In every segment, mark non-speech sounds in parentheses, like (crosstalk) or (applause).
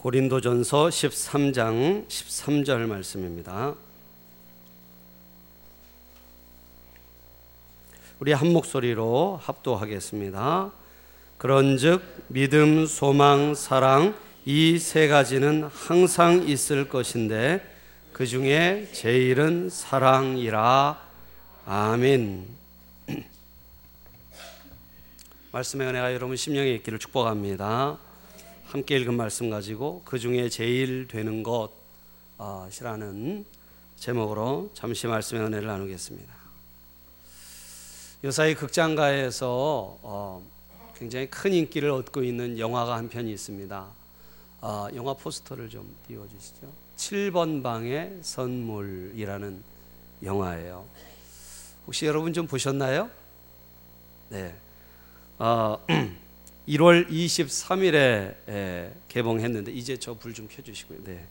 고린도전서 13장 13절 말씀입니다. 우리 한 목소리로 합도하겠습니다. 그런즉 믿음, 소망, 사랑 이 세 가지는 항상 있을 것인데 그 중에 제일은 사랑이라. 아멘. (clears throat) 말씀의 은혜가 여러분 심령에 있기를 축복합니다. 함께 읽은 말씀 가지고 그 중에 제일 되는 것이라는 제목으로 잠시 말씀의 은혜를 나누겠습니다. 요사이 극장가에서 어, 굉장히 큰 인기를 얻고 있는 영화가 한 편이 있습니다. 어, 영화 포스터를 좀 띄워주시죠. 7번 방의 선물이라는 영화예요. 혹시 여러분 좀 보셨나요? 네. 어, (clears throat) 1월 23일에 개봉했는데 이제 저 불 좀 켜주시고요. 네.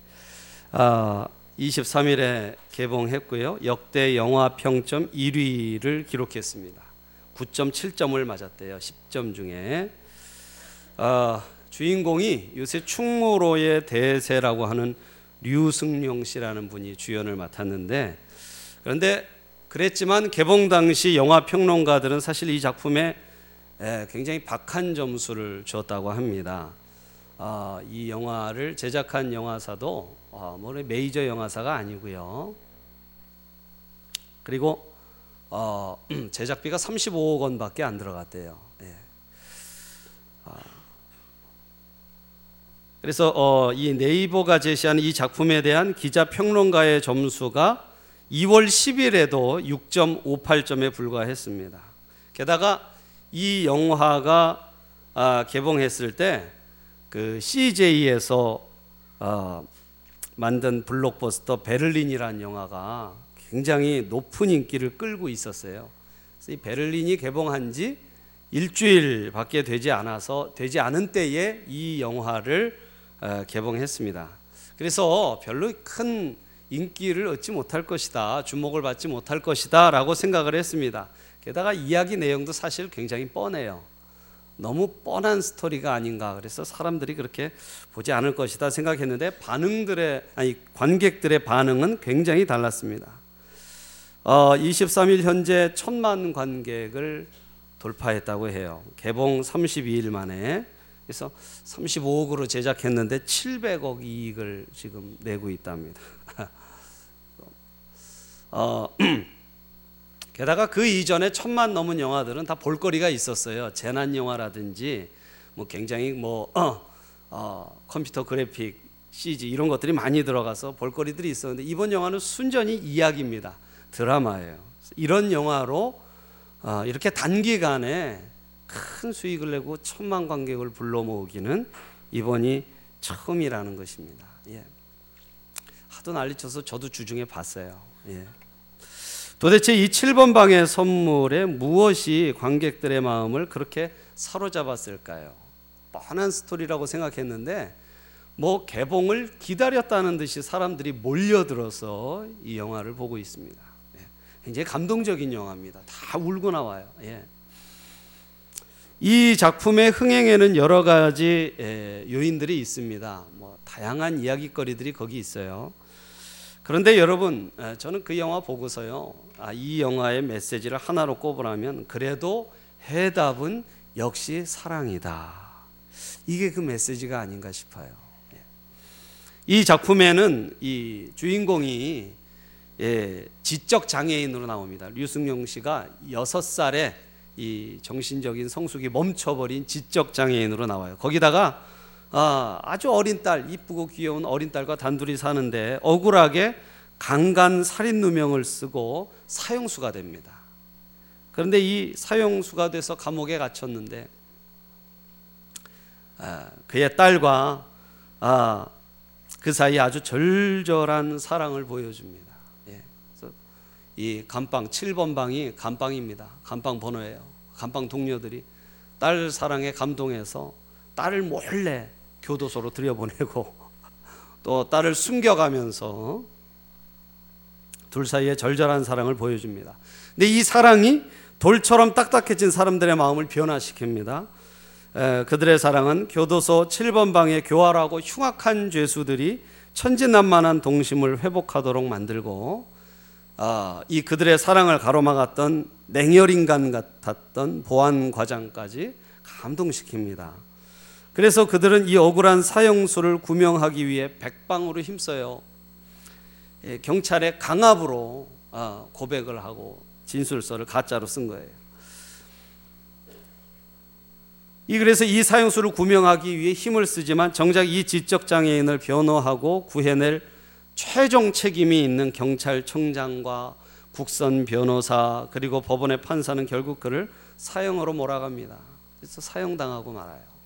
아, 23일에 개봉했고요. 역대 영화 평점 1위를 기록했습니다. 9.7점을 맞았대요. 10점 중에 아, 주인공이 요새 충무로의 대세라고 하는 류승룡 씨라는 분이 주연을 맡았는데 그런데 그랬지만 개봉 당시 영화 평론가들은 사실 이 작품에 예, 굉장히 박한 점수를 줬다고 합니다. 아, 이 영화를 제작한 영화사도 아, 뭐 메이저 영화사가 아니고요. 그리고 어, (clears throat) 제작비가 35억 원밖에 안 들어갔대요. 예. 아, 그래서 어, 이 네이버가 제시한 이 작품에 대한 기자 평론가의 점수가 2월 10일에도 6.58점에 불과했습니다. 게다가 이 영화가 아, 개봉했을 때 그 CJ에서 어, 만든 블록버스터 베를린이라는 영화가 굉장히 높은 인기를 끌고 있었어요. 이 베를린이 개봉한 지 일주일밖에 되지 않아서 되지 않은 때에 이 영화를 어, 개봉했습니다. 그래서 별로 큰 인기를 얻지 못할 것이다, 주목을 받지 못할 것이다라고 생각을 했습니다. 게다가 이야기 내용도 사실 굉장히 뻔해요. 너무 뻔한 스토리가 아닌가. 그래서 사람들이 그렇게 보지 않을 것이다 생각했는데 반응들의 아니 관객들의 반응은 굉장히 달랐습니다. 어, 23일 현재 천만 관객을 돌파했다고 해요. 개봉 32일 만에. 그래서 35억으로 제작했는데 700억 이익을 지금 내고 있답니다. (laughs) 어, (clears throat) 게다가 그 이전에 천만 넘은 영화들은 다 볼거리가 있었어요. 재난 영화라든지 뭐 굉장히 뭐 어, 어, 컴퓨터 그래픽, CG 이런 것들이 많이 들어가서 볼거리들이 있었는데 이번 영화는 순전히 이야기입니다. 드라마예요. 이런 영화로 어, 이렇게 단기간에 큰 수익을 내고 천만 관객을 불러 모으기는 이번이 처음이라는 것입니다. 예. 하도 난리쳐서 저도 주중에 봤어요. 예. 도대체 이 7번 방의 선물에 무엇이 관객들의 마음을 그렇게 사로잡았을까요? 뻔한 스토리라고 생각했는데 뭐 개봉을 기다렸다는 듯이 사람들이 몰려들어서 이 영화를 보고 있습니다. 예. 굉장히 감동적인 영화입니다. 다 울고 나와요. 예. 이 작품의 흥행에는 여러 가지 예, 요인들이 있습니다. 뭐 다양한 이야기거리들이 거기 있어요. 그런데 여러분, 저는 그 영화 보고서요, 아, 이 영화의 메시지를 하나로 꼽으라면 그래도 해답은 역시 사랑이다. 이게 그 메시지가 아닌가 싶어요. 예. 이 작품에는 이 주인공이 예, 지적 장애인으로 나옵니다. 류승용 씨가 여섯 살에 이 정신적인 성숙이 멈춰버린 지적 장애인으로 나와요. 거기다가 아, 아주 어린 딸, 이쁘고 귀여운 어린 딸과 단둘이 사는데 억울하게 강간 살인 누명을 쓰고 사형수가 됩니다. 그런데 이 사형수가 돼서 감옥에 갇혔는데 아, 그의 딸과 아, 그 사이 아주 절절한 사랑을 보여줍니다. 예, 이 감방 7번 방이 감방입니다. 감방 번호예요. 감방 동료들이 딸 사랑에 감동해서 딸을 몰래 교도소로 들여보내고 (laughs) 또 딸을 숨겨가면서 둘 사이에 절절한 사랑을 보여줍니다. 근데 이 사랑이 돌처럼 딱딱해진 사람들의 마음을 변화시킵니다. 에, 그들의 사랑은 교도소 7번 방에 교활하고 흉악한 죄수들이 천진난만한 동심을 회복하도록 만들고 아, 이 그들의 사랑을 가로막았던 냉혈인간 같았던 보안 과장까지 감동시킵니다. 그래서 그들은 이 억울한 사형수를 구명하기 위해 백방으로 힘써요. 예, 경찰에 강압으로 아, 고백을 하고 진술서를 가짜로 쓴 거예요. 이 그래서 이 사형수를 구명하기 위해 힘을 쓰지만 정작 이 지적 장애인을 변호하고 구해낼 최종 책임이 있는 경찰청장과 국선 변호사 그리고 법원의 판사는 결국 그를 사형으로 몰아갑니다. 그래서 사형당하고 말아요.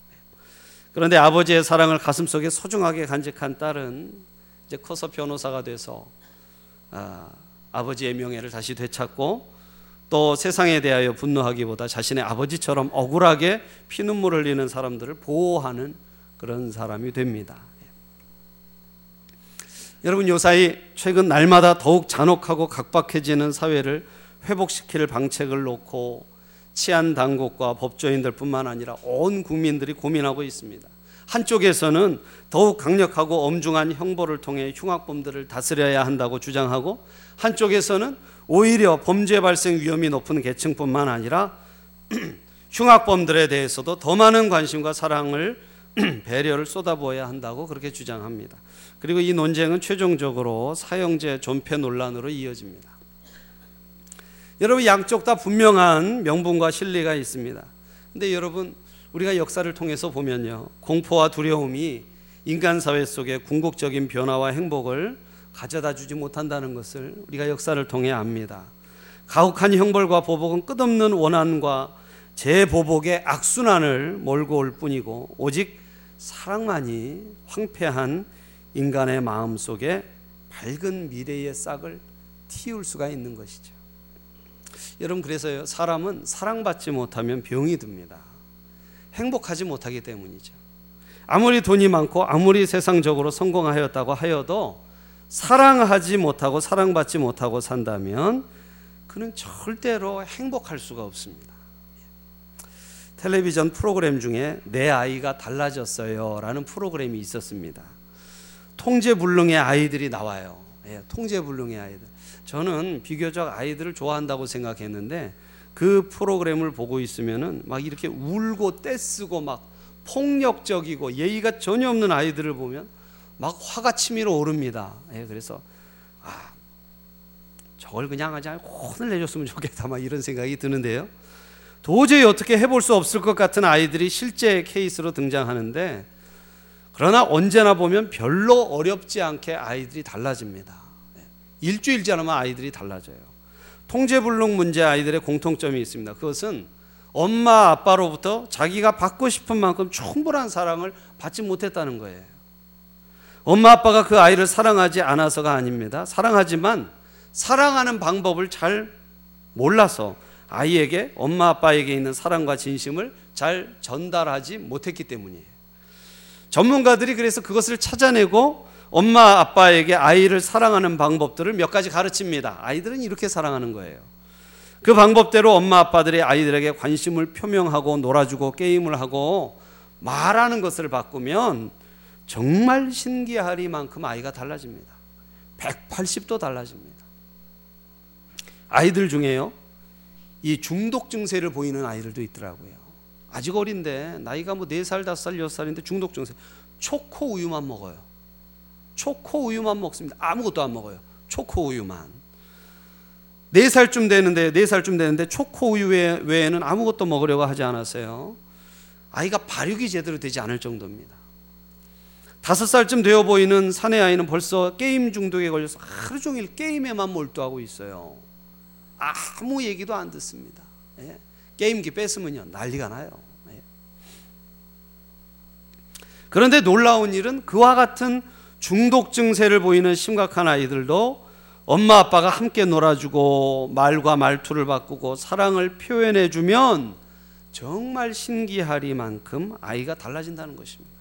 그런데 아버지의 사랑을 가슴속에 소중하게 간직한 딸은 이제 커서 변호사가 돼서 아, 아버지의 명예를 다시 되찾고 또 세상에 대하여 분노하기보다 자신의 아버지처럼 억울하게 피눈물 흘리는 사람들을 보호하는 그런 사람이 됩니다. 여러분 요사이 최근 날마다 더욱 잔혹하고 각박해지는 사회를 회복시킬 방책을 놓고 치안 당국과 법조인들뿐만 아니라 온 국민들이 고민하고 있습니다. 한쪽에서는 더욱 강력하고 엄중한 형벌을 통해 흉악범들을 다스려야 한다고 주장하고 한쪽에서는 오히려 범죄 발생 위험이 높은 계층뿐만 아니라 (clears throat) 흉악범들에 대해서도 더 많은 관심과 사랑을 (clears throat) 배려를 쏟아부어야 한다고 그렇게 주장합니다. 그리고 이 논쟁은 최종적으로 사형제 존폐 논란으로 이어집니다. 여러분 양쪽 다 분명한 명분과 실리가 있습니다. 근데 여러분 우리가 역사를 통해서 보면요. 공포와 두려움이 인간 사회 속에 궁극적인 변화와 행복을 가져다 주지 못한다는 것을 우리가 역사를 통해 압니다. 가혹한 형벌과 보복은 끝없는 원한과 재보복의 악순환을 몰고 올 뿐이고 오직 사랑만이 황폐한 인간의 마음 속에 밝은 미래의 싹을 틔울 수가 있는 것이죠. 여러분 그래서요 사람은 사랑받지 못하면 병이 듭니다. 행복하지 못하기 때문이죠. 아무리 돈이 많고 아무리 세상적으로 성공하였다고 하여도 사랑하지 못하고 사랑받지 못하고 산다면 그는 절대로 행복할 수가 없습니다. 텔레비전 프로그램 중에 내 아이가 달라졌어요 라는 프로그램이 있었습니다. 통제불능의 아이들이 나와요. 예, 통제불능의 아이들. 저는 비교적 아이들을 좋아한다고 생각했는데 그 프로그램을 보고 있으면은 막 이렇게 울고 떼쓰고 막 폭력적이고 예의가 전혀 없는 아이들을 보면 막 화가 치밀어 오릅니다. 예, 그래서 아 저걸 그냥 하지 않고 혼을 내줬으면 좋겠다 막 이런 생각이 드는데요. 도저히 어떻게 해볼 수 없을 것 같은 아이들이 실제 케이스로 등장하는데 그러나 언제나 보면 별로 어렵지 않게 아이들이 달라집니다. 예, 일주일 지나면 아이들이 달라져요. 통제불능 문제 아이들의 공통점이 있습니다. 그것은 엄마 아빠로부터 자기가 받고 싶은 만큼 충분한 사랑을 받지 못했다는 거예요. 엄마 아빠가 그 아이를 사랑하지 않아서가 아닙니다. 사랑하지만 사랑하는 방법을 잘 몰라서 아이에게 엄마 아빠에게 있는 사랑과 진심을 잘 전달하지 못했기 때문이에요. 전문가들이 그래서 그것을 찾아내고 엄마 아빠에게 아이를 사랑하는 방법들을 몇 가지 가르칩니다. 아이들은 이렇게 사랑하는 거예요. 그 방법대로 엄마 아빠들이 아이들에게 관심을 표명하고 놀아주고 게임을 하고 말하는 것을 바꾸면 정말 신기하리만큼 아이가 달라집니다. 180도 달라집니다. 아이들 중에요. 이 중독 증세를 보이는 아이들도 있더라고요. 아직 어린데 나이가 뭐 4살, 5살, 6살인데 중독 증세. 초코 우유만 먹어요. 초코 우유만 먹습니다. 아무것도 안 먹어요. 초코 우유만. 4살쯤 되는데 4살쯤 되는데 초코 우유 외에는 아무것도 먹으려고 하지 않았어요. 아이가 발육이 제대로 되지 않을 정도입니다. 다섯 살쯤 되어 보이는 사내 아이는 벌써 게임 중독에 걸려서 하루 종일 게임에만 몰두하고 있어요. 아무 얘기도 안 듣습니다. 예? 게임기 뺐으면요 난리가 나요. 예. 그런데 놀라운 일은 그와 같은 중독 증세를 보이는 심각한 아이들도 엄마 아빠가 함께 놀아주고 말과 말투를 바꾸고 사랑을 표현해주면 정말 신기하리만큼 아이가 달라진다는 것입니다.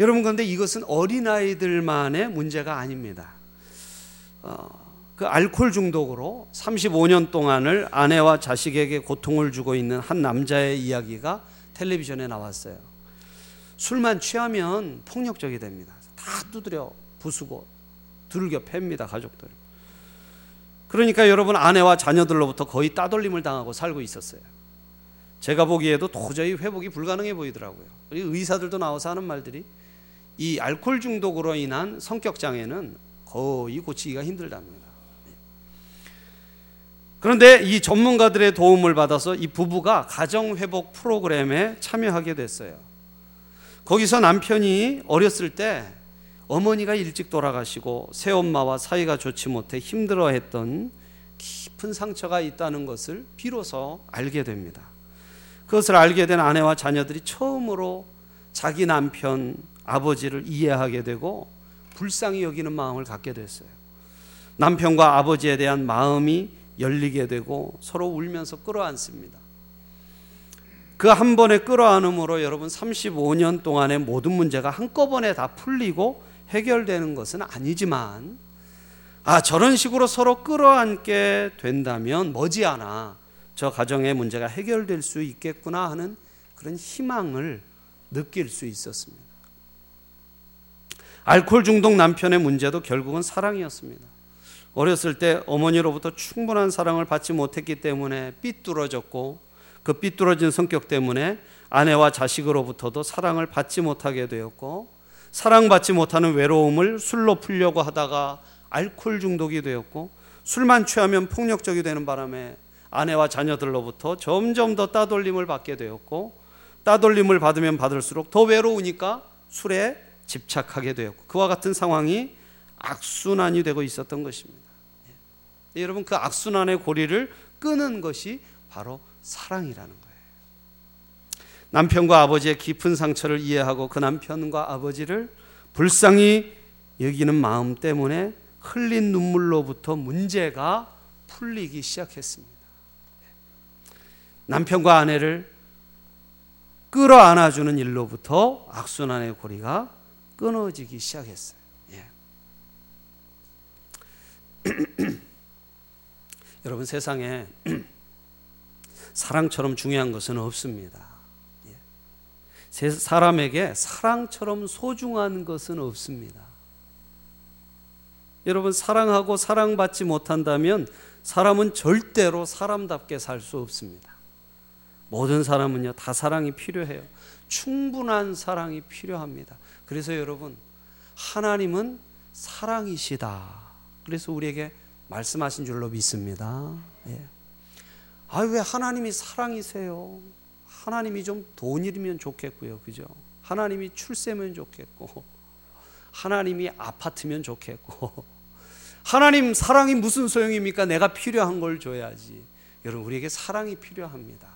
여러분 그런데 이것은 어린 아이들만의 문제가 아닙니다. 어, 그 알코올 중독으로 35년 동안을 아내와 자식에게 고통을 주고 있는 한 남자의 이야기가 텔레비전에 나왔어요. 술만 취하면 폭력적이 됩니다. 다 두드려 부수고 두들겨 팹니다 가족들. 그러니까 여러분 아내와 자녀들로부터 거의 따돌림을 당하고 살고 있었어요. 제가 보기에도 도저히 회복이 불가능해 보이더라고요. 그리고 의사들도 나와서 하는 말들이 이 알코올 중독으로 인한 성격 장애는 거의 고치기가 힘들답니다. 그런데 이 전문가들의 도움을 받아서 이 부부가 가정 회복 프로그램에 참여하게 됐어요. 거기서 남편이 어렸을 때 어머니가 일찍 돌아가시고 새엄마와 사이가 좋지 못해 힘들어했던 깊은 상처가 있다는 것을 비로소 알게 됩니다. 그것을 알게 된 아내와 자녀들이 처음으로 자기 남편 아버지를 이해하게 되고 불쌍히 여기는 마음을 갖게 됐어요. 남편과 아버지에 대한 마음이 열리게 되고 서로 울면서 끌어안습니다. 그 한 번의 끌어안음으로 여러분 35년 동안의 모든 문제가 한꺼번에 다 풀리고 해결되는 것은 아니지만 아 저런 식으로 서로 끌어안게 된다면 머지않아 저 가정의 문제가 해결될 수 있겠구나 하는 그런 희망을 느낄 수 있었습니다. 알코올 중독 남편의 문제도 결국은 사랑이었습니다. 어렸을 때 어머니로부터 충분한 사랑을 받지 못했기 때문에 삐뚤어졌고 그 삐뚤어진 성격 때문에 아내와 자식으로부터도 사랑을 받지 못하게 되었고 사랑받지 못하는 외로움을 술로 풀려고 하다가 알코올 중독이 되었고 술만 취하면 폭력적이 되는 바람에 아내와 자녀들로부터 점점 더 따돌림을 받게 되었고 따돌림을 받으면 받을수록 더 외로우니까 술에 집착하게 되었고 그와 같은 상황이 악순환이 되고 있었던 것입니다. 예. 여러분 그 악순환의 고리를 끄는 것이 바로 사랑이라는 거예요. 남편과 아버지의 깊은 상처를 이해하고 그 남편과 아버지를 불쌍히 여기는 마음 때문에 흘린 눈물로부터 문제가 풀리기 시작했습니다. 남편과 아내를 끌어 안아주는 일로부터 악순환의 고리가 끊어지기 시작했어요. 예. (clears throat) 여러분 세상에 (clears throat) 사랑처럼 중요한 것은 없습니다. 예. 사람에게 사랑처럼 소중한 것은 없습니다. 여러분 사랑하고 사랑받지 못한다면 사람은 절대로 사람답게 살 수 없습니다. 모든 사람은요 다 사랑이 필요해요. 충분한 사랑이 필요합니다. 그래서 여러분 하나님은 사랑이시다. 그래서 우리에게 말씀하신 줄로 믿습니다. 예. 아 왜 하나님이 사랑이세요? 하나님이 좀 돈이면 좋겠고요, 그죠? 하나님이 출세면 좋겠고, 하나님이 아파트면 좋겠고, 하나님 사랑이 무슨 소용입니까? 내가 필요한 걸 줘야지. 여러분 우리에게 사랑이 필요합니다.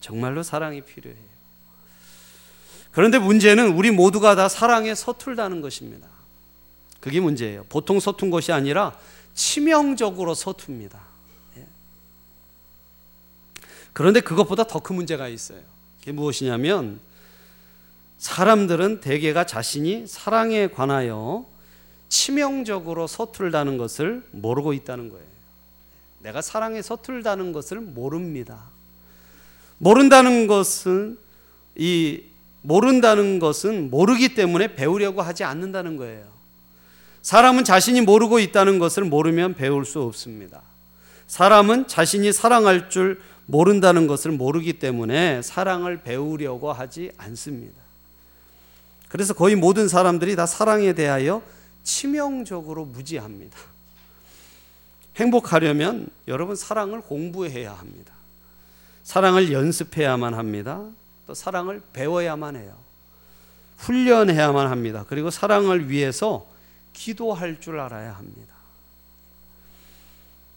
정말로 사랑이 필요해요. 그런데 문제는 우리 모두가 다 사랑에 서툴다는 것입니다. 그게 문제예요. 보통 서툰 것이 아니라 치명적으로 서툽니다. 예. 그런데 그것보다 더 큰 문제가 있어요. 그게 무엇이냐면 사람들은 대개가 자신이 사랑에 관하여 치명적으로 서툴다는 것을 모르고 있다는 거예요. 내가 사랑에 서툴다는 것을 모릅니다. 모른다는 것은 이 모른다는 것은 모르기 때문에 배우려고 하지 않는다는 거예요. 사람은 자신이 모르고 있다는 것을 모르면 배울 수 없습니다. 사람은 자신이 사랑할 줄 모른다는 것을 모르기 때문에 사랑을 배우려고 하지 않습니다. 그래서 거의 모든 사람들이 다 사랑에 대하여 치명적으로 무지합니다. 행복하려면 여러분 사랑을 공부해야 합니다. 사랑을 연습해야만 합니다. 또 사랑을 배워야만 해요. 훈련해야만 합니다. 그리고 사랑을 위해서 기도할 줄 알아야 합니다.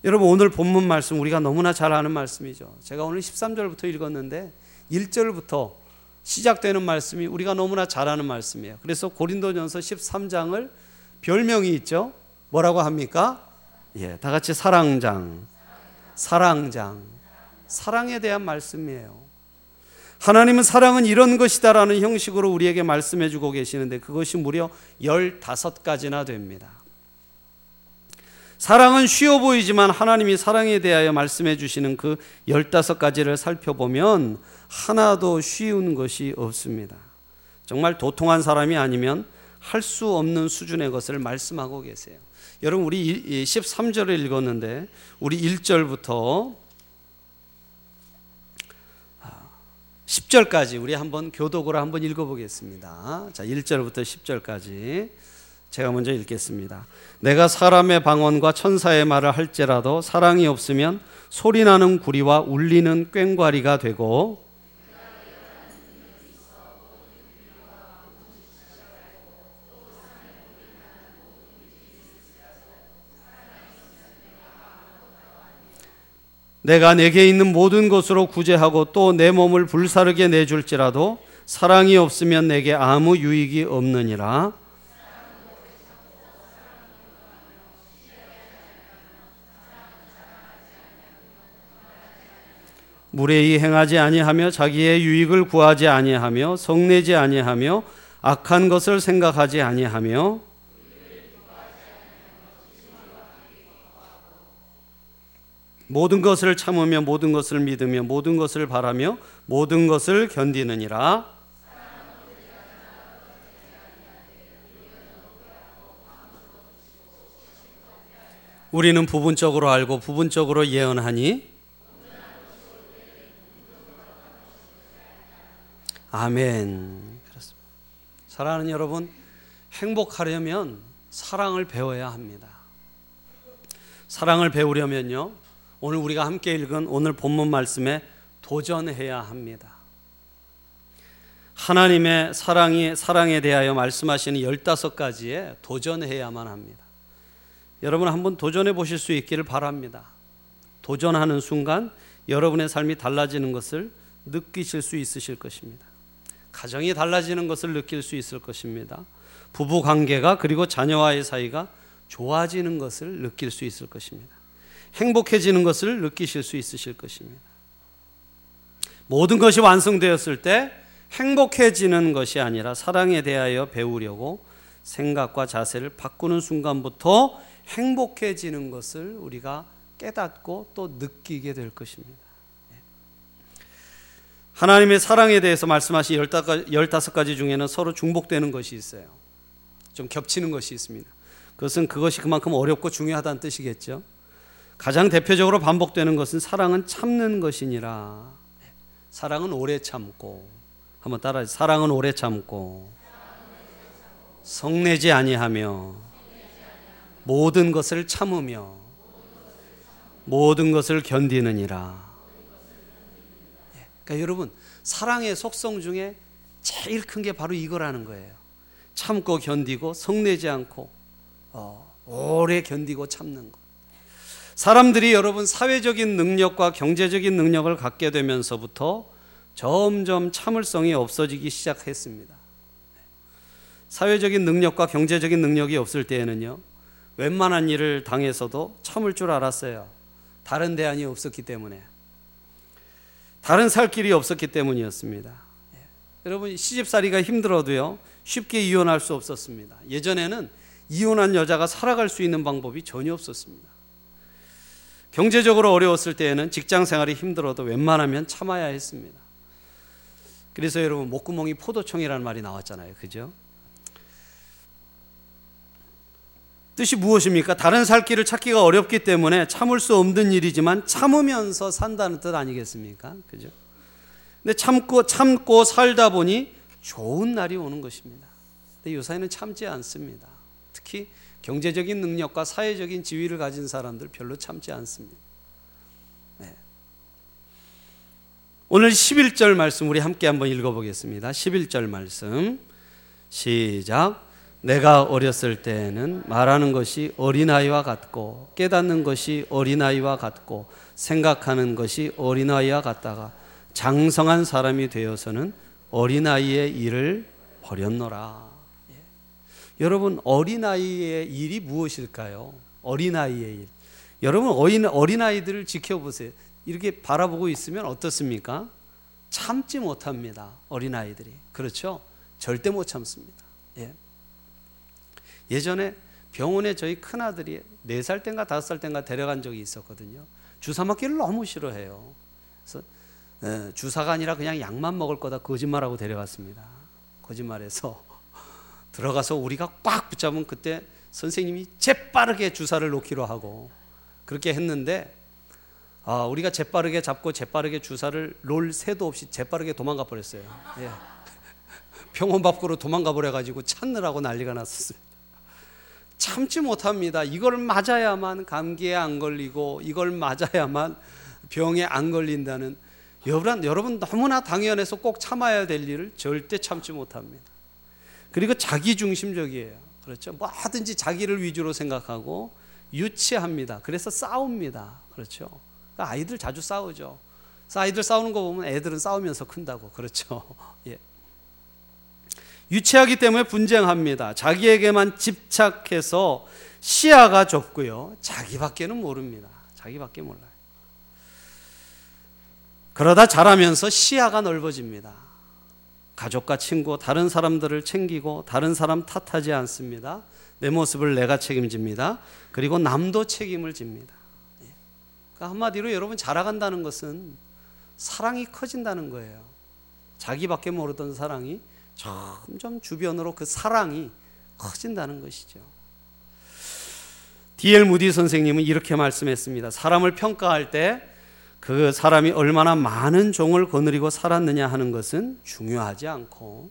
여러분 오늘 본문 말씀 우리가 너무나 잘 아는 말씀이죠. 제가 오늘 13절부터 읽었는데 1절부터 시작되는 말씀이 우리가 너무나 잘 아는 말씀이에요. 그래서 고린도전서 13장을 별명이 있죠. 뭐라고 합니까? 예, 다 같이 사랑장, 사랑장, 사랑에 대한 말씀이에요. 하나님은 사랑은 이런 것이다라는 형식으로 우리에게 말씀해 주고 계시는데 그것이 무려 15가지나 됩니다. 사랑은 쉬워 보이지만 하나님이 사랑에 대하여 말씀해 주시는 그 15가지를 살펴보면 하나도 쉬운 것이 없습니다. 정말 도통한 사람이 아니면 할 수 없는 수준의 것을 말씀하고 계세요. 여러분 우리 13절을 읽었는데 우리 1절부터 10절까지 우리 한번 교독으로 한번 읽어 보겠습니다. 자, 1절부터 10절까지 제가 먼저 읽겠습니다. 내가 사람의 방언과 천사의 말을 할지라도 사랑이 없으면 소리 나는 구리와 울리는 꽹과리가 되고 내가 내게 있는 모든 것으로 구제하고 또 내 몸을 불사르게 내줄지라도 사랑이 없으면 내게 아무 유익이 없느니라. 무례히 행하지 아니하며 자기의 유익을 구하지 아니하며 성내지 아니하며 악한 것을 생각하지 아니하며 모든 것을 참으며 모든 것을 믿으며 모든 것을 바라며 모든 것을 견디느니라. 우리는 부분적으로 알고 부분적으로 예언하니 아멘. 그렇습니다. 사랑하는 여러분, 행복하려면 사랑을 배워야 합니다. 사랑을 배우려면요, 오늘 우리가 함께 읽은 오늘 본문 말씀에 도전해야 합니다. 하나님의 사랑이 사랑에 대하여 말씀하시는 15가지에 도전해야만 합니다. 여러분 한번 도전해 보실 수 있기를 바랍니다. 도전하는 순간 여러분의 삶이 달라지는 것을 느끼실 수 있으실 것입니다. 가정이 달라지는 것을 느낄 수 있을 것입니다. 부부 관계가 그리고 자녀와의 사이가 좋아지는 것을 느낄 수 있을 것입니다. 행복해지는 것을 느끼실 수 있으실 것입니다. 모든 것이 완성되었을 때 행복해지는 것이 아니라 사랑에 대하여 배우려고 생각과 자세를 바꾸는 순간부터 행복해지는 것을 우리가 깨닫고 또 느끼게 될 것입니다. 하나님의 사랑에 대해서 말씀하신 15가지 중에는 서로 중복되는 것이 있어요. 좀 겹치는 것이 있습니다. 그것은 그것이 그만큼 어렵고 중요하다는 뜻이겠죠. 가장 대표적으로 반복되는 것은 사랑은 참는 것이니라. 사랑은 오래 참고 한번 따라해 사랑은 오래 참고 성내지 아니하며 모든 것을 참으며 모든 것을 견디느니라. 그러니까 여러분 사랑의 속성 중에 제일 큰 게 바로 이거라는 거예요. 참고 견디고 성내지 않고 어, 오래 견디고 참는 것. 사람들이 여러분 사회적인 능력과 경제적인 능력을 갖게 되면서부터 점점 참을성이 없어지기 시작했습니다. 사회적인 능력과 경제적인 능력이 없을 때에는요, 웬만한 일을 당해서도 참을 줄 알았어요. 다른 대안이 없었기 때문에. 다른 살 길이 없었기 때문이었습니다. 예. 여러분 시집살이가 힘들어도요 쉽게 이혼할 수 없었습니다. 예전에는 이혼한 여자가 살아갈 수 있는 방법이 전혀 없었습니다. 경제적으로 어려웠을 때에는 직장 생활이 힘들어도 웬만하면 참아야 했습니다. 그래서 여러분 목구멍이 포도청이라는 말이 나왔잖아요. 그죠? 뜻이 무엇입니까? 다른 살 길을 찾기가 어렵기 때문에 참을 수 없는 일이지만 참으면서 산다는 뜻 아니겠습니까? 그죠? 근데 참고 참고 살다 보니 좋은 날이 오는 것입니다. 근데 요사이는 참지 않습니다. 특히 경제적인 능력과 사회적인 지위를 가진 사람들 별로 참지 않습니다. 네. 오늘 11절 말씀 우리 함께 한번 읽어보겠습니다. 11절 말씀 시작. 내가 어렸을 때에는 말하는 것이 어린아이와 같고 깨닫는 것이 어린아이와 같고 생각하는 것이 어린아이와 같다가 장성한 사람이 되어서는 어린아이의 일을 버렸노라. 예. 여러분 어린아이의 일이 무엇일까요? 어린아이의 일. 여러분 어린, 어린아이들을 지켜보세요. 이렇게 바라보고 있으면 어떻습니까? 참지 못합니다. 어린아이들이. 그렇죠? 절대 못 참습니다. 예. 예전에 병원에 저희 큰아들이 4살 땐가 5살 땐가 데려간 적이 있었거든요. 주사 맞기를 너무 싫어해요. 그래서 에, 주사가 아니라 그냥 약만 먹을 거다 거짓말하고 데려갔습니다. 거짓말해서 (laughs) 들어가서 우리가 꽉 붙잡으면 그때 선생님이 재빠르게 주사를 놓기로 하고 그렇게 했는데 아, 우리가 재빠르게 잡고 재빠르게 주사를 놓을 새도 없이 재빠르게 도망가 버렸어요. 예. (laughs) 병원 밖으로 도망가 버려 가지고 찾느라고 난리가 났었어요. 참지 못합니다. 이걸 맞아야만 감기에 안 걸리고 이걸 맞아야만 병에 안 걸린다는 여러분, 여러분 너무나 당연해서 꼭 참아야 될 일을 절대 참지 못합니다. 그리고 자기 중심적이에요. 그렇죠? 뭐든지 자기를 위주로 생각하고 유치합니다. 그래서 싸웁니다. 그렇죠? 그러니까 아이들 자주 싸우죠. 아이들 싸우는 거 보면 애들은 싸우면서 큰다고. 그렇죠? (laughs) 예. 유치하기 때문에 분쟁합니다. 자기에게만 집착해서 시야가 좁고요. 자기밖에는 모릅니다. 자기밖에 몰라요. 그러다 자라면서 시야가 넓어집니다. 가족과 친구, 다른 사람들을 챙기고 다른 사람 탓하지 않습니다. 내 모습을 내가 책임집니다. 그리고 남도 책임을 집니다. 예. 그러니까 한마디로 여러분 자라간다는 것은 사랑이 커진다는 거예요. 자기밖에 모르던 사랑이 점점 주변으로 그 사랑이 커진다는 것이죠. D.L. 무디 선생님은 이렇게 말씀했습니다. 사람을 평가할 때 그 사람이 얼마나 많은 종을 거느리고 살았느냐 하는 것은 중요하지 않고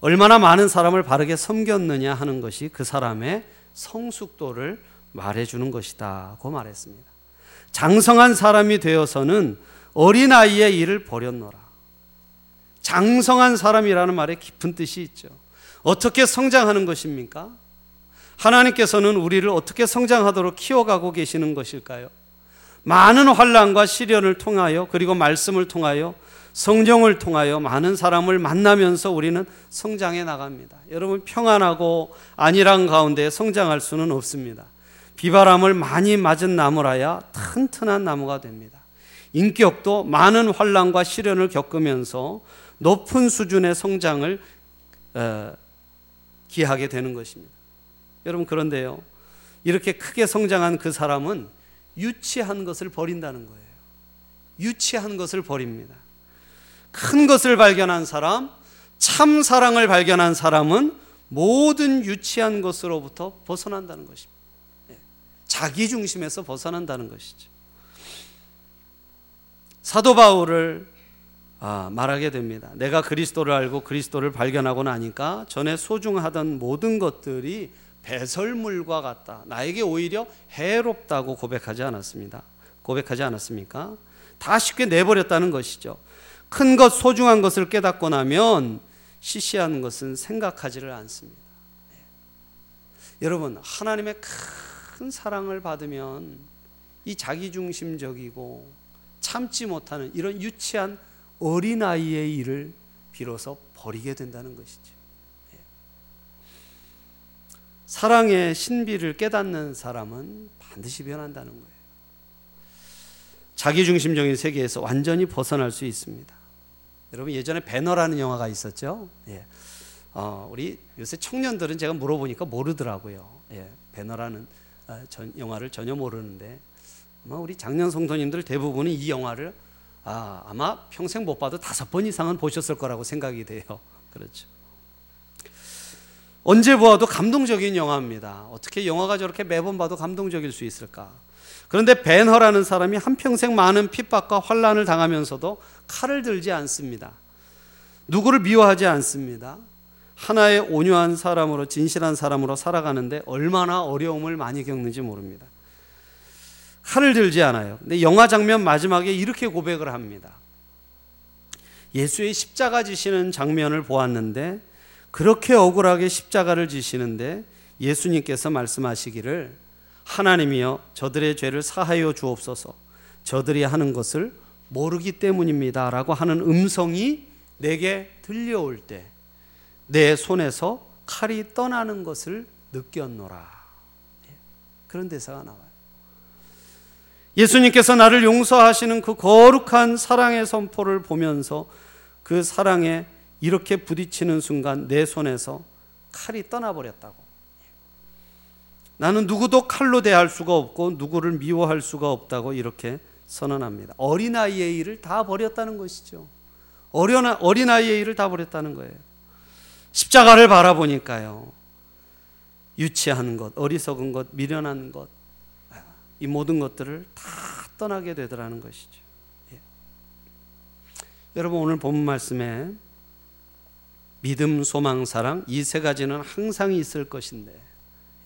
얼마나 많은 사람을 바르게 섬겼느냐 하는 것이 그 사람의 성숙도를 말해주는 것이다고 말했습니다. 장성한 사람이 되어서는 어린아이의 일을 버렸노라. 장성한 사람이라는 말에 깊은 뜻이 있죠. 어떻게 성장하는 것입니까? 하나님께서는 우리를 어떻게 성장하도록 키워가고 계시는 것일까요? 많은 환란과 시련을 통하여 그리고 말씀을 통하여 성령을 통하여 많은 사람을 만나면서 우리는 성장해 나갑니다. 여러분 평안하고 안일한 가운데 성장할 수는 없습니다. 비바람을 많이 맞은 나무라야 튼튼한 나무가 됩니다. 인격도 많은 환란과 시련을 겪으면서 높은 수준의 성장을 어, 기하게 되는 것입니다. 여러분 그런데요. 이렇게 크게 성장한 그 사람은 유치한 것을 버린다는 거예요. 유치한 것을 버립니다. 큰 것을 발견한 사람, 참 사랑을 발견한 사람은 모든 유치한 것으로부터 벗어난다는 것입니다. 예. 자기 중심에서 벗어난다는 것이죠. 사도 바울을 아, 말하게 됩니다. 내가 그리스도를 알고 그리스도를 발견하고 나니까 전에 소중하던 모든 것들이 배설물과 같다. 나에게 오히려 해롭다고 고백하지 않았습니다. 고백하지 않았습니까? 다 쉽게 내버렸다는 것이죠. 큰 것, 소중한 것을 깨닫고 나면 시시한 것은 생각하지를 않습니다. 네. 여러분, 하나님의 큰 사랑을 받으면 이 자기중심적이고 참지 못하는 이런 유치한 어린아이의 일을 비로소 버리게 된다는 것이죠. 사랑의 신비를 깨닫는 사람은 반드시 변한다는 거예요. 자기중심적인 세계에서 완전히 벗어날 수 있습니다. 여러분 예전에 배너라는 영화가 있었죠. 예. 어, 우리 요새 청년들은 제가 물어보니까 모르더라고요. 예. 배너라는 어, 전, 영화를 전혀 모르는데 아마 우리 작년 성도님들 대부분이 이 영화를 아, 아마 평생 못 봐도 다섯 번 이상은 보셨을 거라고 생각이 돼요. (laughs) 그렇죠. 언제 보아도 감동적인 영화입니다. 어떻게 영화가 저렇게 매번 봐도 감동적일 수 있을까? 그런데 벤허라는 사람이 한평생 많은 핍박과 환란을 당하면서도 칼을 들지 않습니다. 누구를 미워하지 않습니다. 하나의 온유한 사람으로 진실한 사람으로 살아가는데 얼마나 어려움을 많이 겪는지 모릅니다. 칼을 들지 않아요. 근데 영화 장면 마지막에 이렇게 고백을 합니다. 예수의 십자가 지시는 장면을 보았는데 그렇게 억울하게 십자가를 지시는데 예수님께서 말씀하시기를 하나님이여 저들의 죄를 사하여 주옵소서 저들이 하는 것을 모르기 때문입니다 라고 하는 음성이 내게 들려올 때 내 손에서 칼이 떠나는 것을 느꼈노라. 예, 그런 대사가 나와요. 예수님께서 나를 용서하시는 그 거룩한 사랑의 선포를 보면서 그 사랑의 이렇게 부딪히는 순간 내 손에서 칼이 떠나버렸다고. 나는 누구도 칼로 대할 수가 없고 누구를 미워할 수가 없다고 이렇게 선언합니다. 어린아이의 일을 다 버렸다는 것이죠. 어린아이의 일을 다 버렸다는 거예요. 십자가를 바라보니까요. 유치한 것, 어리석은 것, 미련한 것, 이 모든 것들을 다 떠나게 되더라는 것이죠. 예. 여러분 오늘 본 말씀에 믿음, 소망, 사랑 이 세 가지는 항상 있을 것인데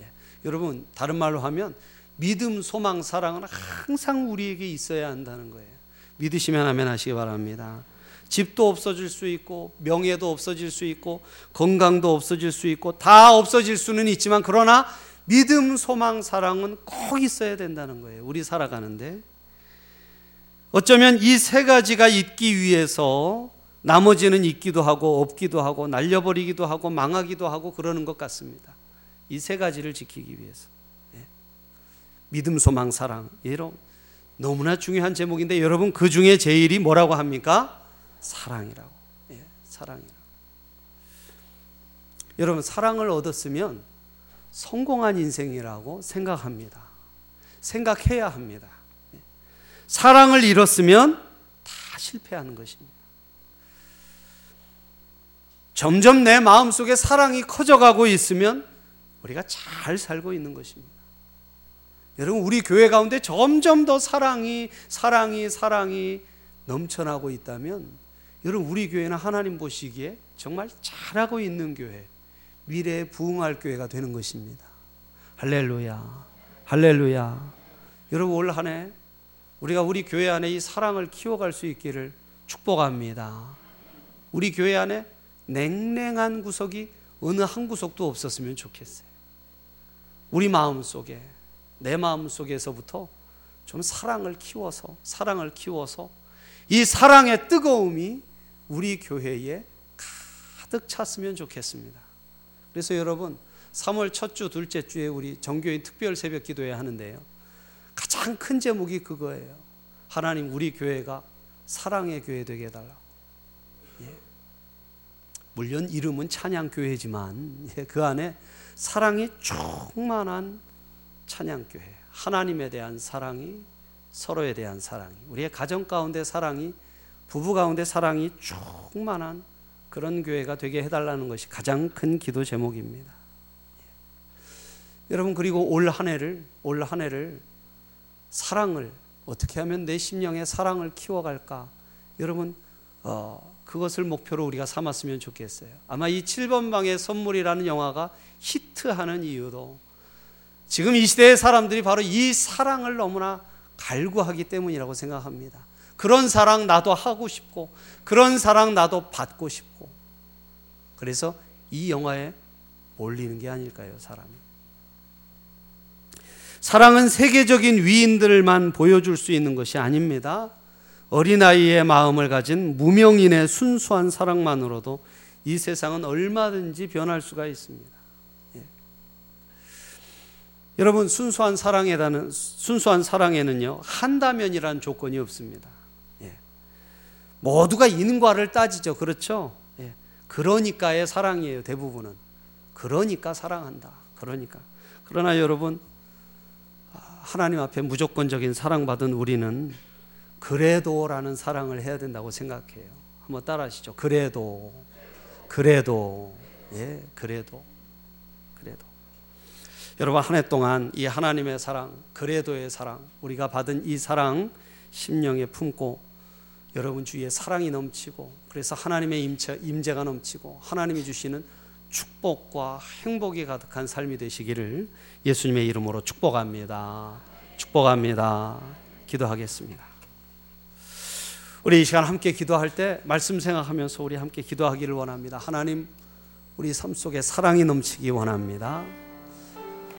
예. 여러분 다른 말로 하면 믿음, 소망, 사랑은 항상 우리에게 있어야 한다는 거예요. 믿으시면 하면 하시기 바랍니다. 집도 없어질 수 있고 명예도 없어질 수 있고 건강도 없어질 수 있고 다 없어질 수는 있지만 그러나 믿음, 소망, 사랑은 꼭 있어야 된다는 거예요. 우리 살아가는데 어쩌면 이 세 가지가 있기 위해서 나머지는 있기도 하고 없기도 하고 날려버리기도 하고 망하기도 하고 그러는 것 같습니다. 이 세 가지를 지키기 위해서. 예. 믿음, 소망, 사랑. 이런 너무나 중요한 제목인데 여러분 그 중에 제일이 뭐라고 합니까? 사랑이라고. 예, 사랑이라고. 여러분 사랑을 얻었으면 성공한 인생이라고 생각합니다. 생각해야 합니다. 예. 사랑을 잃었으면 다 실패하는 것입니다. 점점 내 마음속에 사랑이 커져가고 있으면 우리가 잘 살고 있는 것입니다. 여러분, 우리 교회 가운데 점점 더 사랑이, 사랑이, 사랑이 넘쳐나고 있다면, 여러분, 우리 교회는 하나님 보시기에 정말 잘하고 있는 교회, 미래에 부흥할 교회가 되는 것입니다. 할렐루야. 할렐루야. 여러분, 올 한해 우리가 우리 교회 안에 이 사랑을 키워갈 수 있기를 축복합니다. 우리 교회 안에 냉랭한 구석이 어느 한 구석도 없었으면 좋겠어요. 우리 마음 속에, 내 마음 속에서부터 좀 사랑을 키워서, 사랑을 키워서 이 사랑의 뜨거움이 우리 교회에 가득 찼으면 좋겠습니다. 그래서 여러분, 3월 첫 주, 둘째 주에 우리 정교인 특별 새벽 기도회 하는데요. 가장 큰 제목이 그거예요. 하나님, 우리 교회가 사랑의 교회 되게 해달라고. 물론 이름은 찬양교회지만 예, 그 안에 사랑이 충만한 찬양교회. 하나님에 대한 사랑이 서로에 대한 사랑이 우리의 가정 가운데 사랑이 부부 가운데 사랑이 충만한 그런 교회가 되게 해달라는 것이 가장 큰 기도 제목입니다. 예. 여러분 그리고 올 한 해를 올 한 해를 사랑을 어떻게 하면 내 심령의 사랑을 키워갈까? 여러분 어, 그것을 목표로 우리가 삼았으면 좋겠어요. 아마 이 7번 방의 선물이라는 영화가 히트하는 이유도 지금 이 시대의 사람들이 바로 이 사랑을 너무나 갈구하기 때문이라고 생각합니다. 그런 사랑 나도 하고 싶고, 그런 사랑 나도 받고 싶고. 그래서 이 영화에 몰리는 게 아닐까요, 사람이? 사랑은 세계적인 위인들만 보여줄 수 있는 것이 아닙니다. 어린아이의 마음을 가진 무명인의 순수한 사랑만으로도 이 세상은 얼마든지 변할 수가 있습니다. 예. 여러분 순수한 사랑에다는 순수한 사랑에는요 한다면이라는 조건이 없습니다. 예. 모두가 인과를 따지죠, 그렇죠? 예. 그러니까의 사랑이에요 대부분은. 그러니까 사랑한다. 그러니까. 그러나 여러분 하나님 앞에 무조건적인 사랑받은 우리는 그래도라는 사랑을 해야 된다고 생각해요. 한번 따라하시죠. 그래도, 그래도, 예, 그래도, 그래도. 여러분 한 해 동안 이 하나님의 사랑, 그래도의 사랑, 우리가 받은 이 사랑 심령에 품고 여러분 주위에 사랑이 넘치고 그래서 하나님의 임재, 임재가 넘치고 하나님이 주시는 축복과 행복이 가득한 삶이 되시기를 예수님의 이름으로 축복합니다. 축복합니다. 기도하겠습니다. 우리 이 시간 함께 기도할 때 말씀 생각하면서 우리 함께 기도하기를 원합니다. 하나님, 우리 삶 속에 사랑이 넘치기 원합니다.